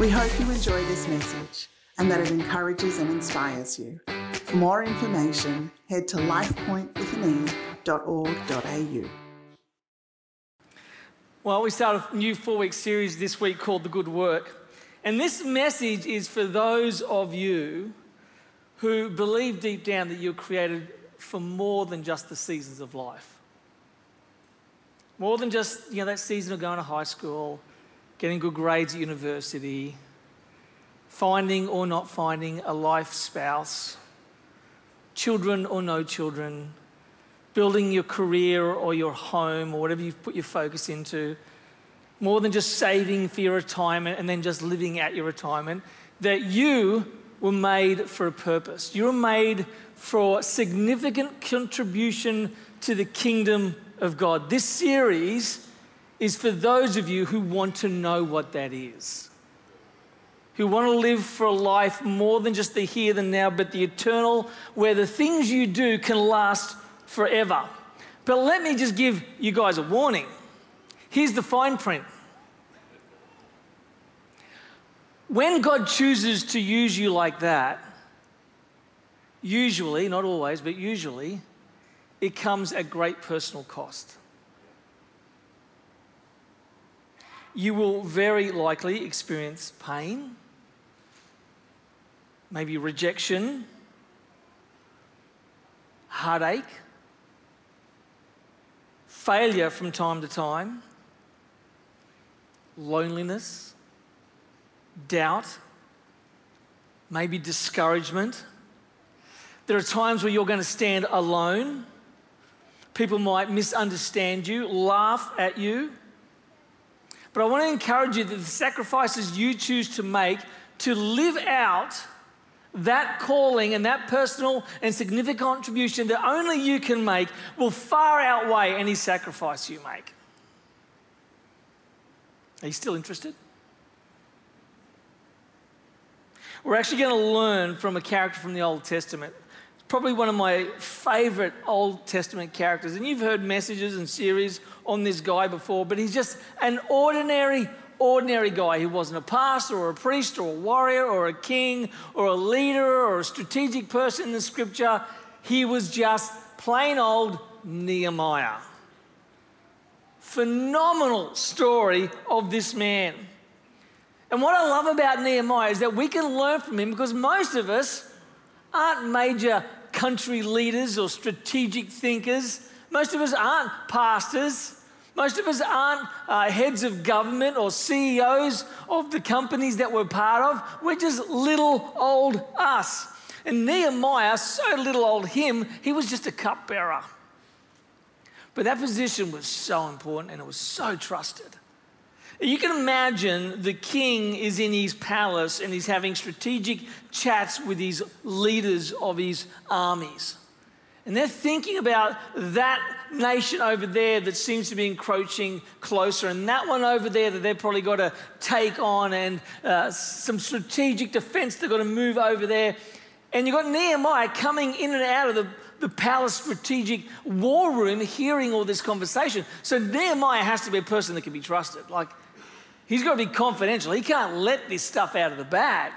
We hope you enjoy this message and that it encourages and inspires you. For more information, head to lifepointwithan.org.au. Well, we start a new four week series this week called The Good Work. And this message is for those of you who believe deep down that you're created for more than just the seasons of life. More than just, you know, that season of going to high school, getting good grades at university, finding or not finding a life spouse, children or no children, building your career or your home or whatever you've put your focus into, more than just saving for your retirement and then just living at your retirement, that you were made for a purpose. You were made for significant contribution to the kingdom of God. This series is for those of you who want to know what that is who want to live for a life more than just the here and now, but the eternal, where the things you do can last forever. But let me just give you guys a warning. Here's the fine print. When God chooses to use you like that, usually, not always, but usually, it comes at great personal cost. You will very likely experience pain, maybe rejection, heartache, failure from time to time, loneliness, doubt, maybe discouragement. There are times where you're going to stand alone. People might misunderstand you, laugh at you. But I want to encourage you that the sacrifices you choose to make to live out that calling and that personal and significant contribution that only you can make will far outweigh any sacrifice you make. Are you still interested? We're actually going to learn from a character from the Old Testament. Probably one of my favorite Old Testament characters. And you've heard messages and series on this guy before, but he's just an ordinary, ordinary guy. He wasn't a pastor or a priest or a warrior or a king or a leader or a strategic person in the scripture. He was just plain old Nehemiah. Phenomenal story of this man. And what I love about Nehemiah is that we can learn from him because most of us aren't major country leaders or strategic thinkers. Most of us aren't pastors. Most of us aren't uh, heads of government or CEOs of the companies that we're part of. We're just little old us. And Nehemiah, so little old him, he was just a cupbearer. But that position was so important and it was so trusted. You can imagine the king is in his palace and he's having strategic chats with his leaders of his armies. And they're thinking about that nation over there that seems to be encroaching closer, and that one over there that they've probably got to take on, and uh, some strategic defense they've got to move over there. And you've got Nehemiah coming in and out of the, the palace strategic war room hearing all this conversation. So Nehemiah has to be a person that can be trusted. Like, he's got to be confidential. He can't let this stuff out of the bag.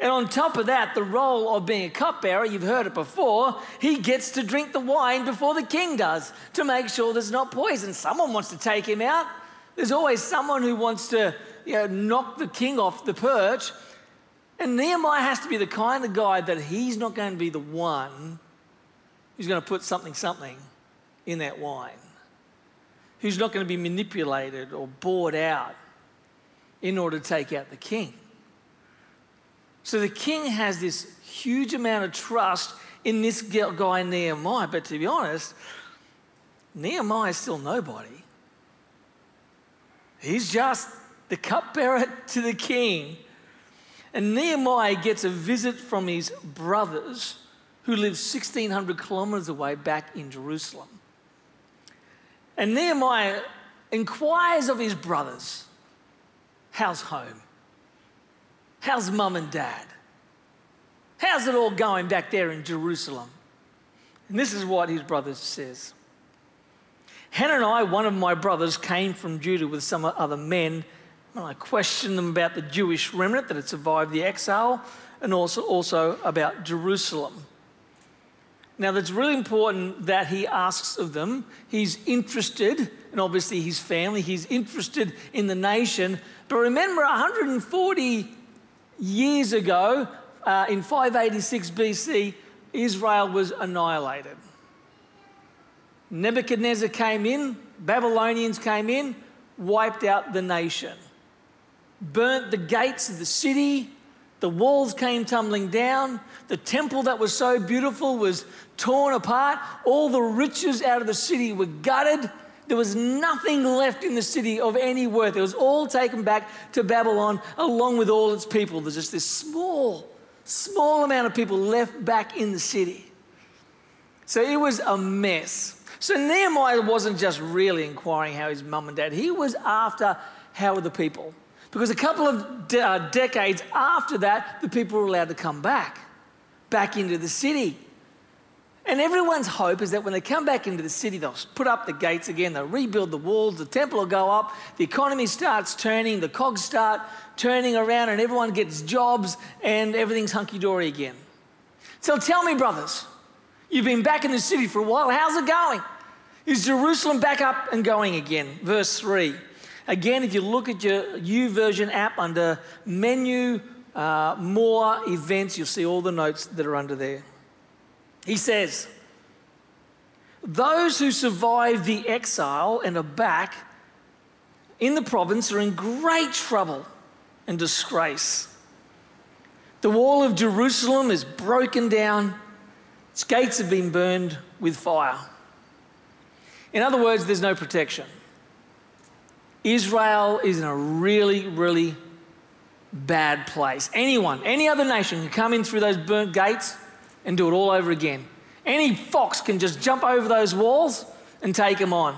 And on top of that, the role of being a cupbearer, you've heard it before, he gets to drink the wine before the king does to make sure there's not poison. Someone wants to take him out. There's always someone who wants to you know, knock the king off the perch. And Nehemiah has to be the kind of guy that he's not going to be the one who's going to put something, something in that wine, who's not going to be manipulated or bought out in order to take out the king. So the king has this huge amount of trust in this guy Nehemiah. But to be honest, Nehemiah is still nobody. He's just the cupbearer to the king. And Nehemiah gets a visit from his brothers who live 1,600 kilometers away back in Jerusalem. And Nehemiah inquires of his brothers, How's home? How's mum and dad? How's it all going back there in Jerusalem? And this is what his brother says. Hananiah, one of my brothers, came from Judah with some other men And I questioned them about the Jewish remnant that had survived the exile and also, also about Jerusalem. Now, that's really important that he asks of them. He's interested, and obviously his family, he's interested in the nation. But remember, 140 years ago, uh, in 586 BC, Israel was annihilated. Nebuchadnezzar came in, Babylonians came in, wiped out the nation, burnt the gates of the city, the walls came tumbling down, the temple that was so beautiful was torn apart, all the riches out of the city were gutted. There was nothing left in the city of any worth. It was all taken back to Babylon along with all its people. There's just this small, small amount of people left back in the city. So it was a mess. So Nehemiah wasn't just really inquiring how his mum and dad, he was after how are the people. Because a couple of de- uh, decades after that, the people were allowed to come back, back into the city. And everyone's hope is that when they come back into the city, they'll put up the gates again, they'll rebuild the walls, the temple will go up, the economy starts turning, the cogs start turning around, and everyone gets jobs, and everything's hunky dory again. So tell me, brothers, you've been back in the city for a while, how's it going? Is Jerusalem back up and going again? Verse 3. Again, if you look at your YouVersion app under menu, uh, more events, you'll see all the notes that are under there. He says, Those who survive the exile and are back in the province are in great trouble and disgrace. The wall of Jerusalem is broken down, its gates have been burned with fire. In other words, there's no protection. Israel is in a really, really bad place. Anyone, any other nation can come in through those burnt gates and do it all over again. Any fox can just jump over those walls and take them on.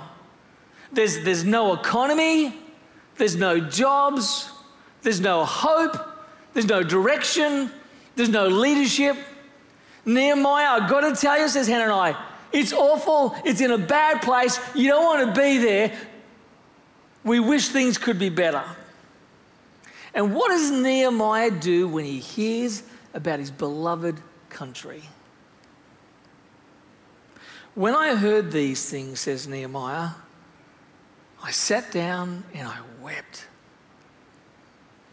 There's, there's no economy, there's no jobs, there's no hope, there's no direction, there's no leadership. Nehemiah, I've got to tell you, says Hananiah, it's awful, it's in a bad place, you don't want to be there. We wish things could be better. And what does Nehemiah do when he hears about his beloved country? When I heard these things, says Nehemiah, I sat down and I wept.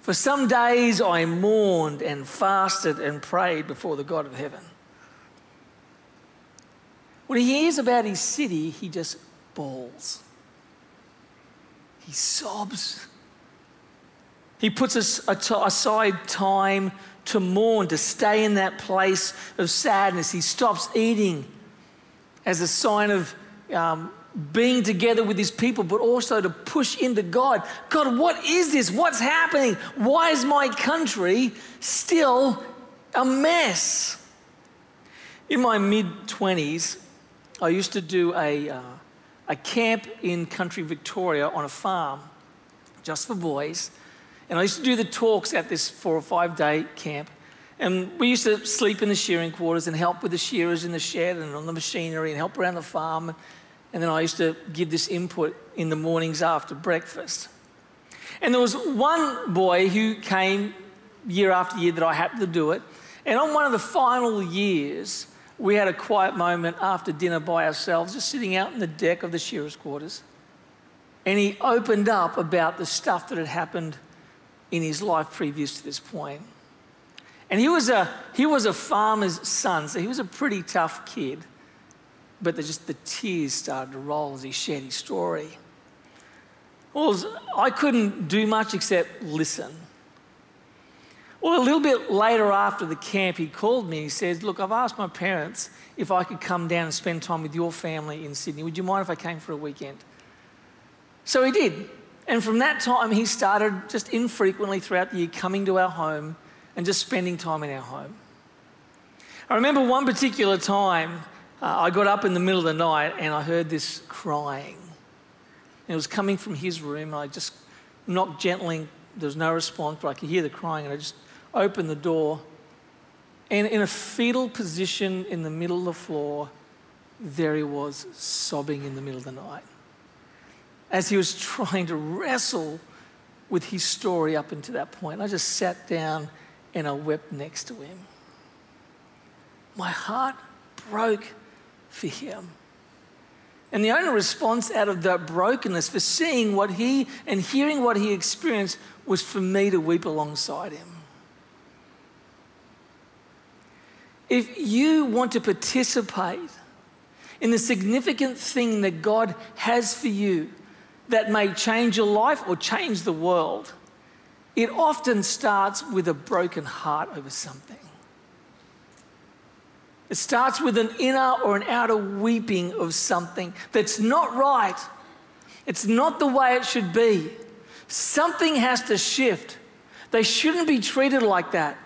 For some days I mourned and fasted and prayed before the God of heaven. When he hears about his city, he just bawls. He sobs. He puts aside time to mourn, to stay in that place of sadness. He stops eating as a sign of um, being together with his people, but also to push into God. God, what is this? What's happening? Why is my country still a mess? In my mid 20s, I used to do a, uh, a camp in country Victoria on a farm just for boys. And I used to do the talks at this four or five day camp. And we used to sleep in the shearing quarters and help with the shearers in the shed and on the machinery and help around the farm. And then I used to give this input in the mornings after breakfast. And there was one boy who came year after year that I happened to do it. And on one of the final years, we had a quiet moment after dinner by ourselves, just sitting out in the deck of the shearers' quarters. And he opened up about the stuff that had happened in his life previous to this point. And he was a, he was a farmer's son, so he was a pretty tough kid. But the, just the tears started to roll as he shared his story. Well, I couldn't do much except listen. Well, a little bit later after the camp, he called me. He said, Look, I've asked my parents if I could come down and spend time with your family in Sydney. Would you mind if I came for a weekend? So he did. And from that time, he started just infrequently throughout the year coming to our home and just spending time in our home. I remember one particular time, uh, I got up in the middle of the night and I heard this crying. And it was coming from his room. And I just knocked gently. There was no response, but I could hear the crying. And I just opened the door. And in a fetal position in the middle of the floor, there he was, sobbing in the middle of the night as he was trying to wrestle with his story up until that point. I just sat down and I wept next to him. My heart broke for him. And the only response out of that brokenness for seeing what he and hearing what he experienced was for me to weep alongside him. If you want to participate in the significant thing that God has for you that may change your life or change the world, it often starts with a broken heart over something. It starts with an inner or an outer weeping of something that's not right. It's not the way it should be. Something has to shift. They shouldn't be treated like that.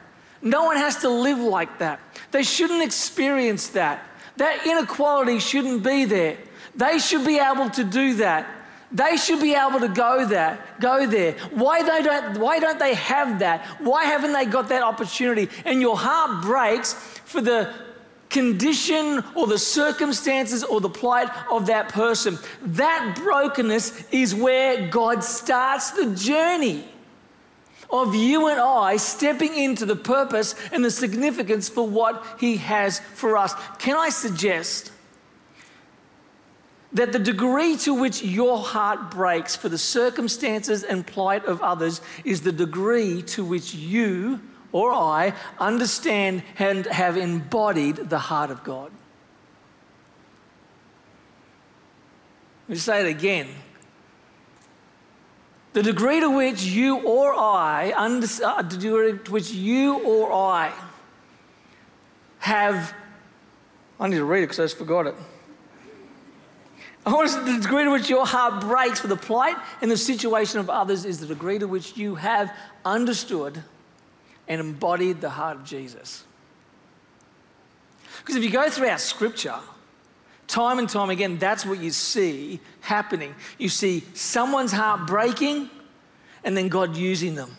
No one has to live like that. They shouldn't experience that. That inequality shouldn't be there. They should be able to do that. They should be able to go there, go there. Why they don't why don't they have that? Why haven't they got that opportunity? And your heart breaks for the condition or the circumstances or the plight of that person. That brokenness is where God starts the journey of you and I stepping into the purpose and the significance for what He has for us. Can I suggest that the degree to which your heart breaks for the circumstances and plight of others is the degree to which you or I understand and have embodied the heart of God? Let me say it again the degree to which you or I, under, uh, the degree to which you or I have, I need to read it because I just forgot it. I want to, the degree to which your heart breaks for the plight and the situation of others is the degree to which you have understood and embodied the heart of Jesus. Because if you go through our Scripture, Time and time again, that's what you see happening. You see someone's heart breaking and then God using them.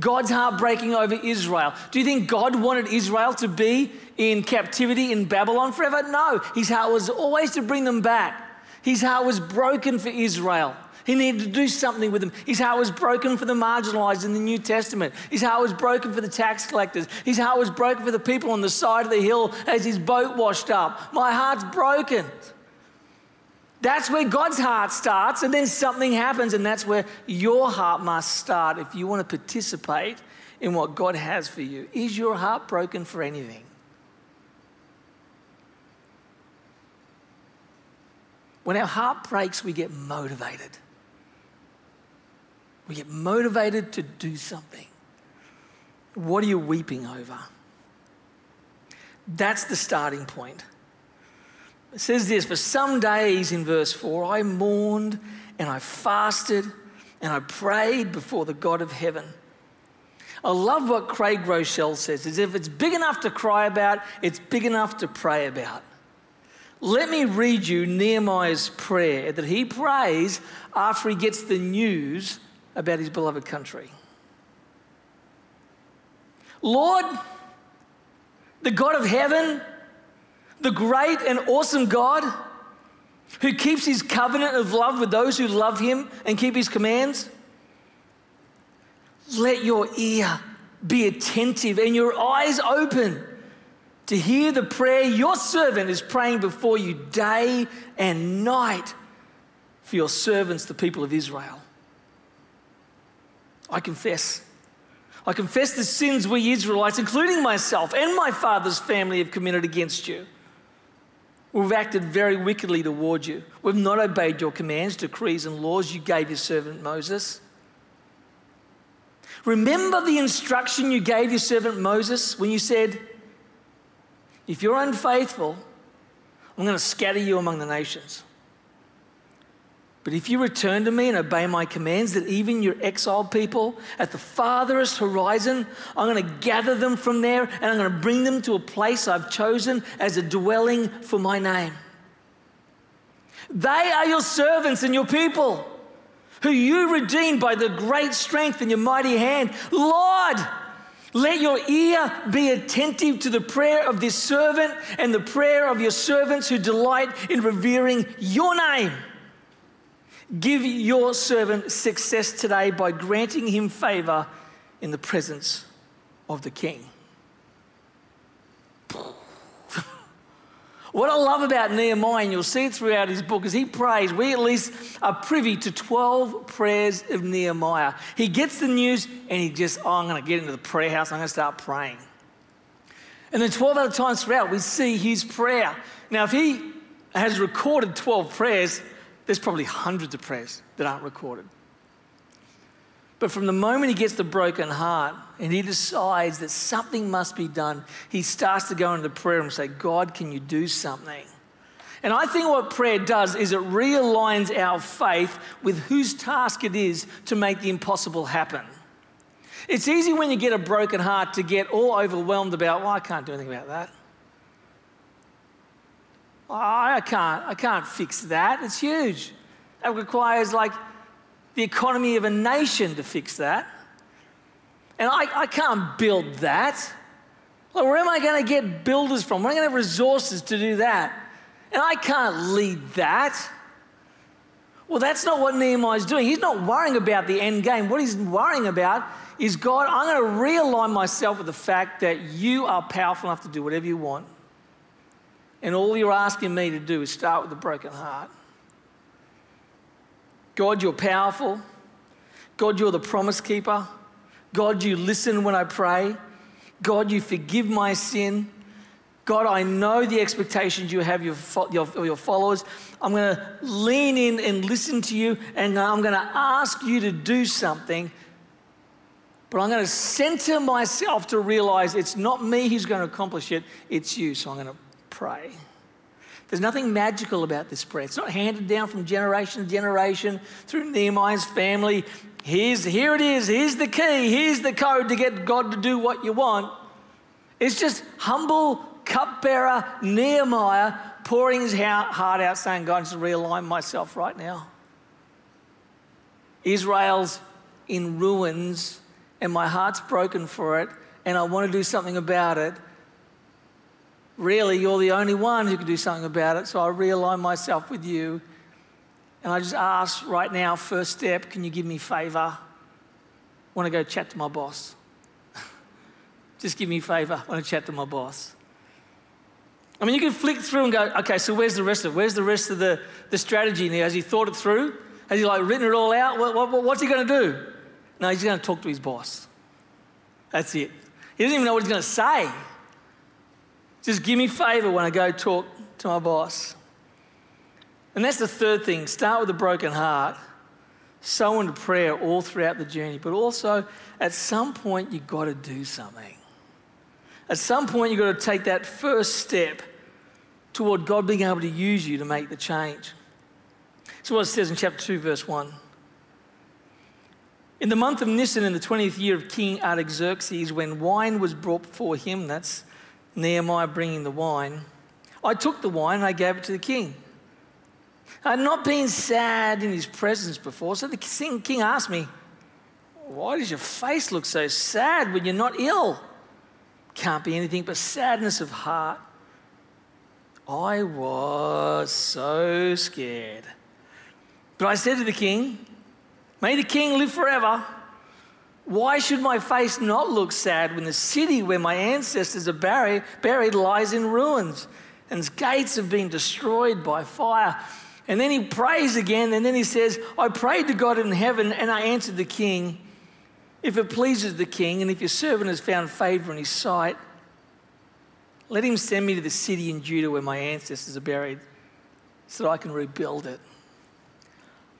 God's heart breaking over Israel. Do you think God wanted Israel to be in captivity in Babylon forever? No. His heart was always to bring them back. His heart was broken for Israel. He needed to do something with them. His heart was broken for the marginalized in the New Testament. His heart was broken for the tax collectors. His heart was broken for the people on the side of the hill as his boat washed up. My heart's broken. That's where God's heart starts, and then something happens, and that's where your heart must start if you want to participate in what God has for you. Is your heart broken for anything? When our heart breaks, we get motivated. We get motivated to do something. What are you weeping over? That's the starting point. It says this For some days in verse 4, I mourned and I fasted and I prayed before the God of heaven. I love what Craig Groeschel says is if it's big enough to cry about, it's big enough to pray about. Let me read you Nehemiah's prayer that he prays after he gets the news about his beloved country. Lord, the God of heaven, the great and awesome God who keeps his covenant of love with those who love him and keep his commands, let your ear be attentive and your eyes open to hear the prayer your servant is praying before you day and night for your servants, the people of Israel. I confess. I confess the sins we Israelites, including myself and my father's family, have committed against you. We've acted very wickedly toward you. We've not obeyed your commands, decrees, and laws you gave your servant Moses. Remember the instruction you gave your servant Moses when you said, If you're unfaithful, I'm going to scatter you among the nations. But if you return to me and obey my commands, that even your exiled people at the farthest horizon, I'm going to gather them from there and I'm going to bring them to a place I've chosen as a dwelling for my name. They are your servants and your people, who you redeemed by the great strength in your mighty hand. Lord, let your ear be attentive to the prayer of this servant and the prayer of your servants who delight in revering your name. Give your servant success today by granting him favor in the presence of the king. What I love about Nehemiah, and you'll see it throughout his book, is he prays. We at least are privy to 12 prayers of Nehemiah. He gets the news and he just, oh, I'm going to get into the prayer house, I'm going to start praying. And then 12 other times throughout, we see his prayer. Now, if he has recorded 12 prayers, there's probably hundreds of prayers that aren't recorded. But from the moment he gets the broken heart and he decides that something must be done, he starts to go into prayer and say, God, can you do something? And I think what prayer does is it realigns our faith with whose task it is to make the impossible happen. It's easy when you get a broken heart to get all overwhelmed about, well, I can't do anything about that. Oh, I can't, I can't fix that. It's huge. That requires like the economy of a nation to fix that. And I, I can't build that. Like, where am I going to get builders from? Where am I going to have resources to do that? And I can't lead that. Well, that's not what Nehemiah's doing. He's not worrying about the end game. What he's worrying about is God, I'm going to realign myself with the fact that you are powerful enough to do whatever you want. And all you're asking me to do is start with a broken heart. God, you're powerful. God, you're the promise keeper. God, you listen when I pray. God, you forgive my sin. God, I know the expectations you have of your, your, followers. I'm going to lean in and listen to you, and I'm going to ask you to do something. But I'm going to center myself to realize it's not me who's going to accomplish it, it's you. So I'm going to pray. There's nothing magical about this prayer. It's not handed down from generation to generation through Nehemiah's family. Here's, here it is. Here's the key. Here's the code to get God to do what you want. It's just humble cupbearer Nehemiah pouring his heart out, saying, God, I just realign myself right now. Israel's in ruins, and my heart's broken for it, and I want to do something about it really, you're the only one who can do something about it. So I realign myself with you. And I just ask right now, first step, can you give me favor? Want to go chat to my boss. just give me favor. Want to chat to my boss. I mean, you can flick through and go, okay, so where's the rest of it? Where's the rest of the, the strategy now? Has he thought it through? Has he like written it all out? What, what, what's he going to do? No, he's going to talk to his boss. That's it. He doesn't even know what he's going to say. Just give me favor when I go talk to my boss. And that's the third thing start with a broken heart, sow into prayer all throughout the journey, but also at some point you've got to do something. At some point, you've got to take that first step toward God being able to use you to make the change. So, what it says in chapter 2, verse 1. In the month of Nisan, in the 20th year of King Artaxerxes, when wine was brought before him, that's Nehemiah bringing the wine, I took the wine and I gave it to the king. I had not been sad in his presence before, so the king asked me, Why does your face look so sad when you're not ill? Can't be anything but sadness of heart. I was so scared. But I said to the king, May the king live forever. Why should my face not look sad when the city where my ancestors are buried, buried lies in ruins and its gates have been destroyed by fire? And then he prays again, and then he says, I prayed to God in heaven, and I answered the king, If it pleases the king, and if your servant has found favor in his sight, let him send me to the city in Judah where my ancestors are buried so that I can rebuild it.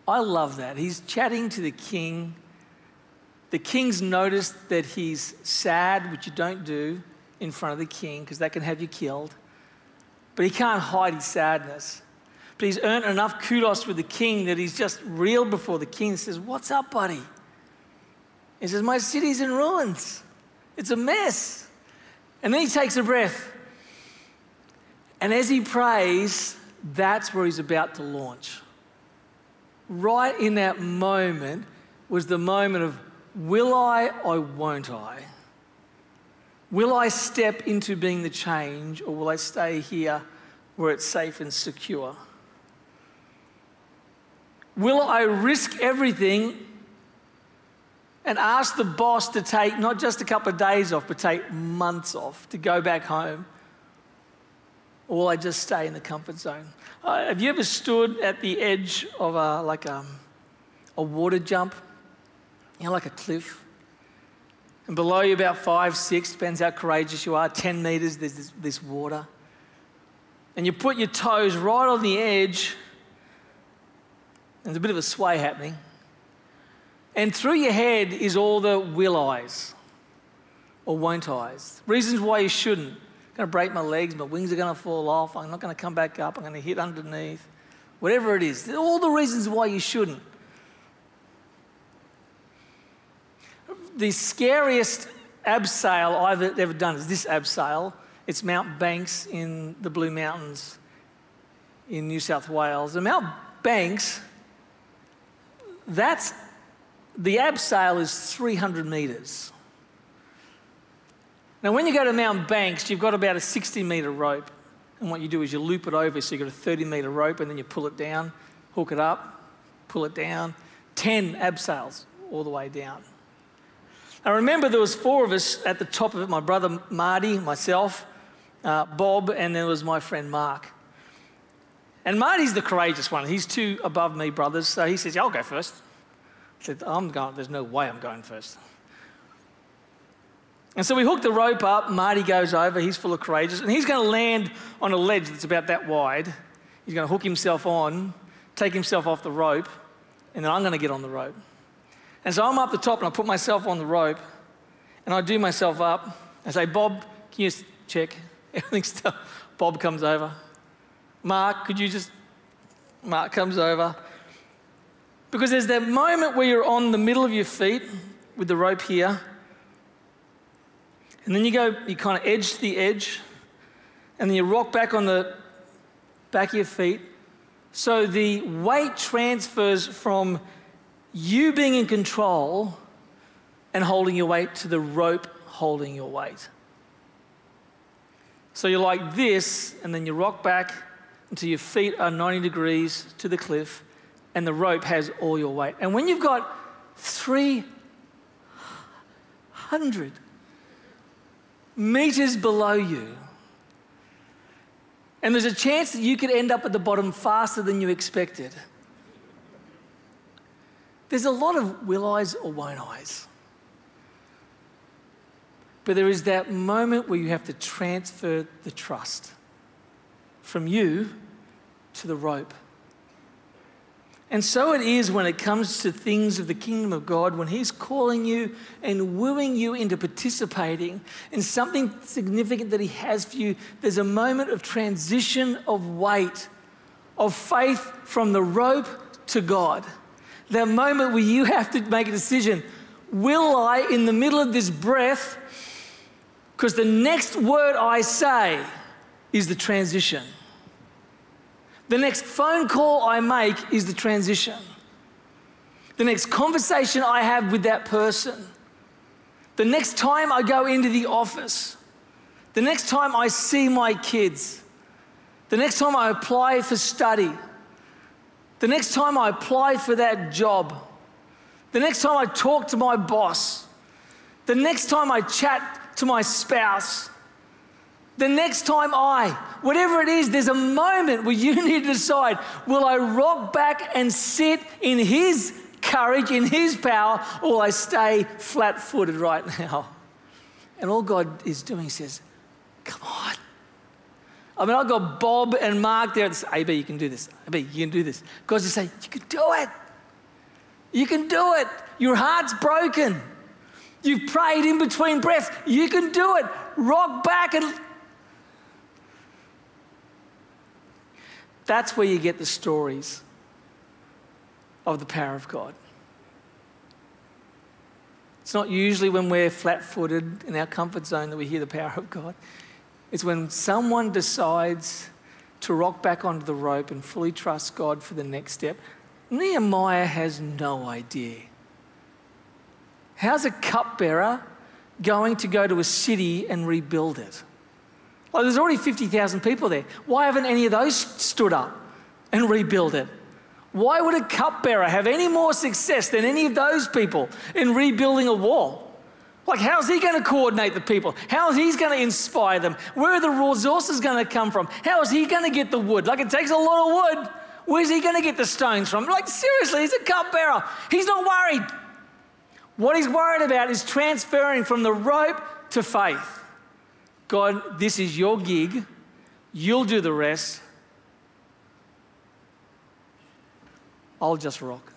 I love that. He's chatting to the king the king's noticed that he's sad, which you don't do in front of the king because that can have you killed. But he can't hide his sadness. But he's earned enough kudos with the king that he's just reeled before the king and says, What's up, buddy? He says, My city's in ruins. It's a mess. And then he takes a breath. And as he prays, that's where he's about to launch. Right in that moment was the moment of Will I or won't I? Will I step into being the change or will I stay here where it's safe and secure? Will I risk everything and ask the boss to take not just a couple of days off, but take months off to go back home? Or will I just stay in the comfort zone? Uh, have you ever stood at the edge of a, like a, a water jump? You know, like a cliff? And below you, about five, six, depends how courageous you are, 10 meters, there's this, this water. And you put your toes right on the edge, and there's a bit of a sway happening. And through your head is all the will eyes or won't eyes. Reasons why you shouldn't. I'm going to break my legs, my wings are going to fall off, I'm not going to come back up, I'm going to hit underneath. Whatever it is, all the reasons why you shouldn't. The scariest abseil I've ever done is this abseil. It's Mount Banks in the Blue Mountains in New South Wales. And Mount Banks, that's the abseil is 300 metres. Now, when you go to Mount Banks, you've got about a 60 metre rope. And what you do is you loop it over, so you've got a 30 metre rope, and then you pull it down, hook it up, pull it down. 10 abseils all the way down. I remember there was four of us at the top of it, my brother Marty, myself, uh, Bob, and there was my friend Mark. And Marty's the courageous one. He's two above me brothers, so he says, yeah, I'll go first. I said, I'm going, there's no way I'm going first. And so we hook the rope up. Marty goes over. He's full of courageous. And he's going to land on a ledge that's about that wide. He's going to hook himself on, take himself off the rope, and then I'm going to get on the rope. And so I'm up the top and I put myself on the rope and I do myself up. I say, Bob, can you check? Everything's still. Bob comes over. Mark, could you just. Mark comes over. Because there's that moment where you're on the middle of your feet with the rope here. And then you go, you kind of edge to the edge. And then you rock back on the back of your feet. So the weight transfers from you being in control and holding your weight to the rope holding your weight. So you're like this, and then you rock back until your feet are 90 degrees to the cliff and the rope has all your weight. And when you've got 300 meters below you, and there's a chance that you could end up at the bottom faster than you expected. There's a lot of will eyes or won't eyes. But there is that moment where you have to transfer the trust from you to the rope. And so it is when it comes to things of the kingdom of God, when He's calling you and wooing you into participating in something significant that He has for you. There's a moment of transition of weight, of faith from the rope to God. That moment where you have to make a decision Will I, in the middle of this breath, because the next word I say is the transition. The next phone call I make is the transition. The next conversation I have with that person. The next time I go into the office. The next time I see my kids. The next time I apply for study. The next time I apply for that job. The next time I talk to my boss. The next time I chat to my spouse. The next time I, whatever it is, there's a moment where you need to decide will I rock back and sit in His courage, in His power, or will I stay flat footed right now? And all God is doing says, Come on. I mean, I've got Bob and Mark there. Say, AB, you can do this. AB, you can do this. God's just saying, You can do it. You can do it. Your heart's broken. You've prayed in between breaths. You can do it. Rock back and That's where you get the stories of the power of God. It's not usually when we're flat footed in our comfort zone that we hear the power of God. It's when someone decides to rock back onto the rope and fully trust God for the next step. Nehemiah has no idea. How's a cupbearer going to go to a city and rebuild it? Oh, there's already 50,000 people there. Why haven't any of those stood up and rebuilt it? Why would a cupbearer have any more success than any of those people in rebuilding a wall? Like, how's he going to coordinate the people? How is he going to inspire them? Where are the resources going to come from? How is he going to get the wood? Like, it takes a lot of wood. Where's he going to get the stones from? Like, seriously, he's a cupbearer. He's not worried. What he's worried about is transferring from the rope to faith. God, this is your gig. You'll do the rest. I'll just rock.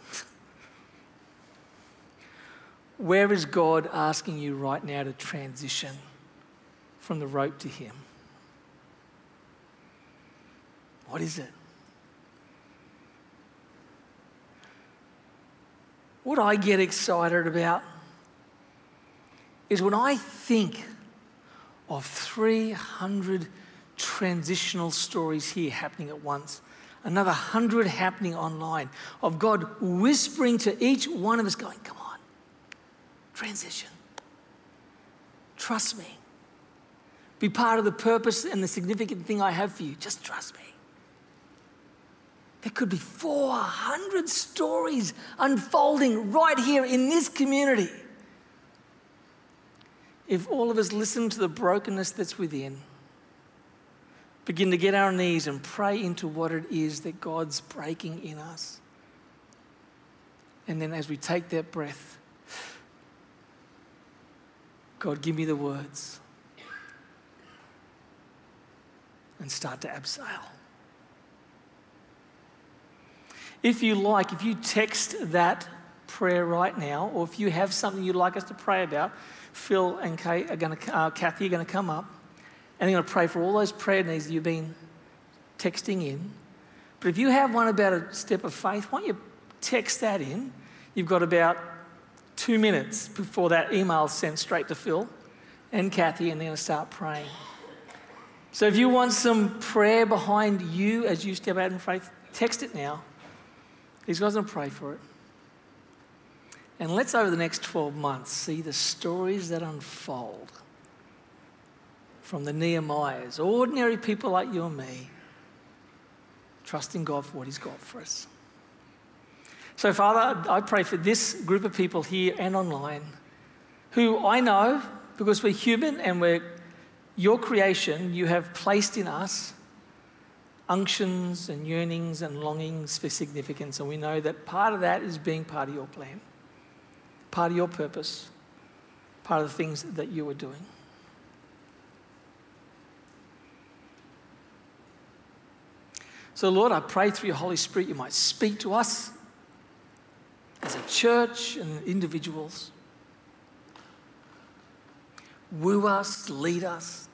Where is God asking you right now to transition from the rope to Him? What is it? What I get excited about is when I think of 300 transitional stories here happening at once, another 100 happening online, of God whispering to each one of us, going, Come transition. Trust me. Be part of the purpose and the significant thing I have for you. Just trust me. There could be 400 stories unfolding right here in this community. If all of us listen to the brokenness that's within, begin to get our knees and pray into what it is that God's breaking in us. And then as we take that breath, God, give me the words. And start to abseil. If you like, if you text that prayer right now, or if you have something you'd like us to pray about, Phil and Kate are going to, uh, Kathy are going to come up and they're going to pray for all those prayer needs that you've been texting in. But if you have one about a step of faith, why don't you text that in? You've got about two minutes before that email sent straight to Phil and Kathy, and they're going to start praying. So if you want some prayer behind you as you step out in faith, text it now. These guys going to pray for it. And let's, over the next 12 months, see the stories that unfold from the Nehemiahs, ordinary people like you and me, trusting God for what He's got for us. So, Father, I pray for this group of people here and online who I know, because we're human and we're your creation, you have placed in us unctions and yearnings and longings for significance. And we know that part of that is being part of your plan, part of your purpose, part of the things that you are doing. So, Lord, I pray through your Holy Spirit you might speak to us as a church and individuals. Woo us, lead us,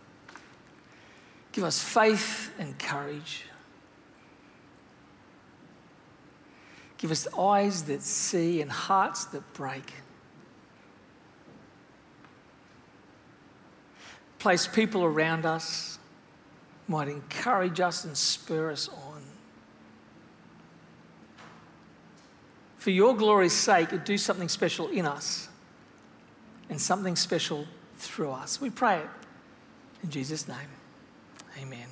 give us faith and courage. Give us eyes that see and hearts that break. Place people around us might encourage us and spur us on. For your glory's sake, do something special in us and something special through us. We pray it in Jesus' name. Amen.